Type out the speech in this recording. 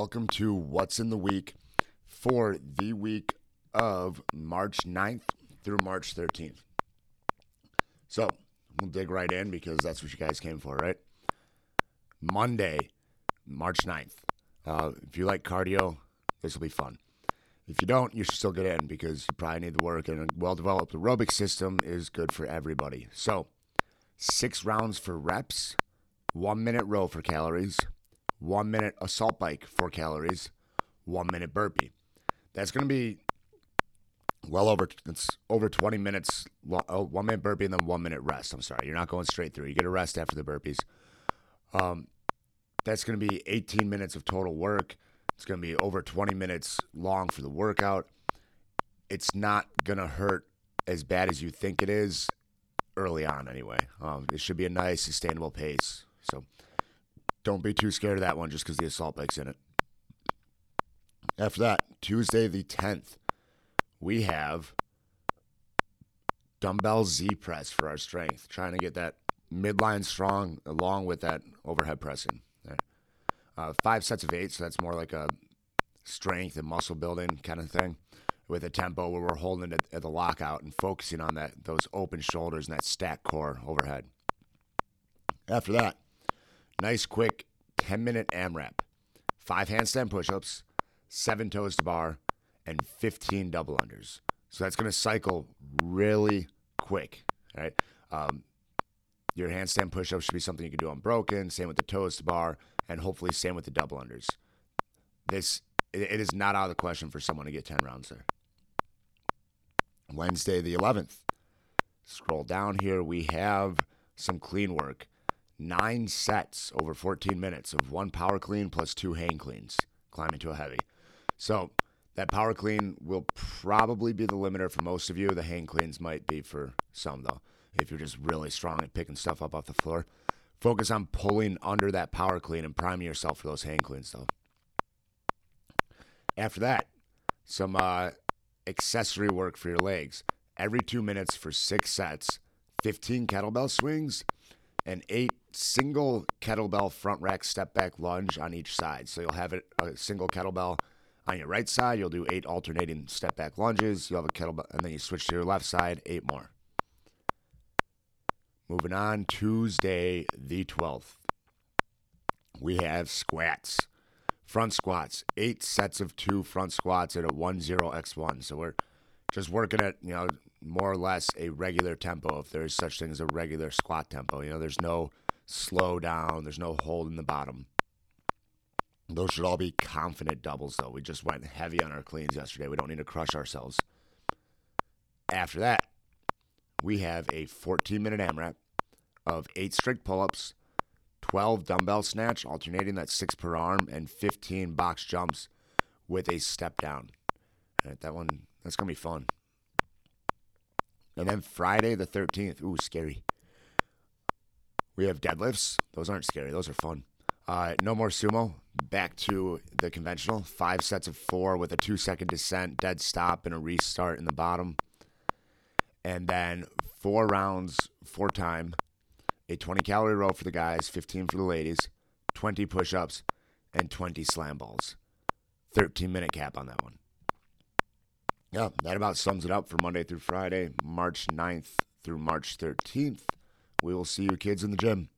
Welcome to What's in the Week for the week of March 9th through March 13th. So we'll dig right in because that's what you guys came for, right? Monday, March 9th. Uh, if you like cardio, this will be fun. If you don't, you should still get in because you probably need the work, and a well developed aerobic system is good for everybody. So, six rounds for reps, one minute row for calories, one minute assault bike for calories, one minute burpee. That's going to be well over it's over 20 minutes oh, one minute burpee and then one minute rest. I'm sorry you're not going straight through. You get a rest after the burpees. Um, that's going to be 18 minutes of total work. It's going to be over 20 minutes long for the workout. It's not going to hurt as bad as you think it is early on anyway. Um, it should be a nice sustainable pace. So don't be too scared of that one just because the assault bike's in it. After that, Tuesday the 10th, we have dumbbell Z press for our strength, trying to get that midline strong along with that overhead pressing. Uh, five sets of eight, so that's more like a strength and muscle building kind of thing with a tempo where we're holding it at the lockout and focusing on that those open shoulders and that stack core overhead. After that, Nice, quick 10 minute AMRAP. Five handstand push ups, seven toes to bar, and 15 double unders. So that's going to cycle really quick. Right? Um, your handstand push ups should be something you can do unbroken. Same with the toes to bar, and hopefully, same with the double unders. This it is not out of the question for someone to get 10 rounds there. Wednesday, the 11th. Scroll down here. We have some clean work nine sets over 14 minutes of one power clean plus two hang cleans, climbing to a heavy. So that power clean will probably be the limiter for most of you. The hang cleans might be for some, though, if you're just really strong at picking stuff up off the floor. Focus on pulling under that power clean and priming yourself for those hang cleans, though. After that, some uh, accessory work for your legs. Every two minutes for six sets, 15 kettlebell swings, and eight single kettlebell front rack step back lunge on each side. So you'll have it, a single kettlebell on your right side. You'll do eight alternating step back lunges. You'll have a kettlebell, and then you switch to your left side, eight more. Moving on, Tuesday the 12th. We have squats. Front squats, eight sets of two front squats at a 1 0 x1. So we're just working at, you know, more or less a regular tempo if there's such thing as a regular squat tempo. You know, there's no slow down. There's no hold in the bottom. Those should all be confident doubles, though. We just went heavy on our cleans yesterday. We don't need to crush ourselves. After that, we have a 14 minute AMRAP of eight strict pull ups, 12 dumbbell snatch, alternating that six per arm, and 15 box jumps with a step down. Right, that one, that's to be fun. And then Friday the 13th, ooh, scary. We have deadlifts. Those aren't scary. Those are fun. Uh, no more sumo. Back to the conventional. Five sets of four with a two second descent, dead stop, and a restart in the bottom. And then four rounds, for time. A 20 calorie row for the guys, 15 for the ladies, 20 push ups, and 20 slam balls. 13 minute cap on that one. Yeah, that about sums it up for Monday through Friday, March 9th through March 13th. We will see you kids in the gym.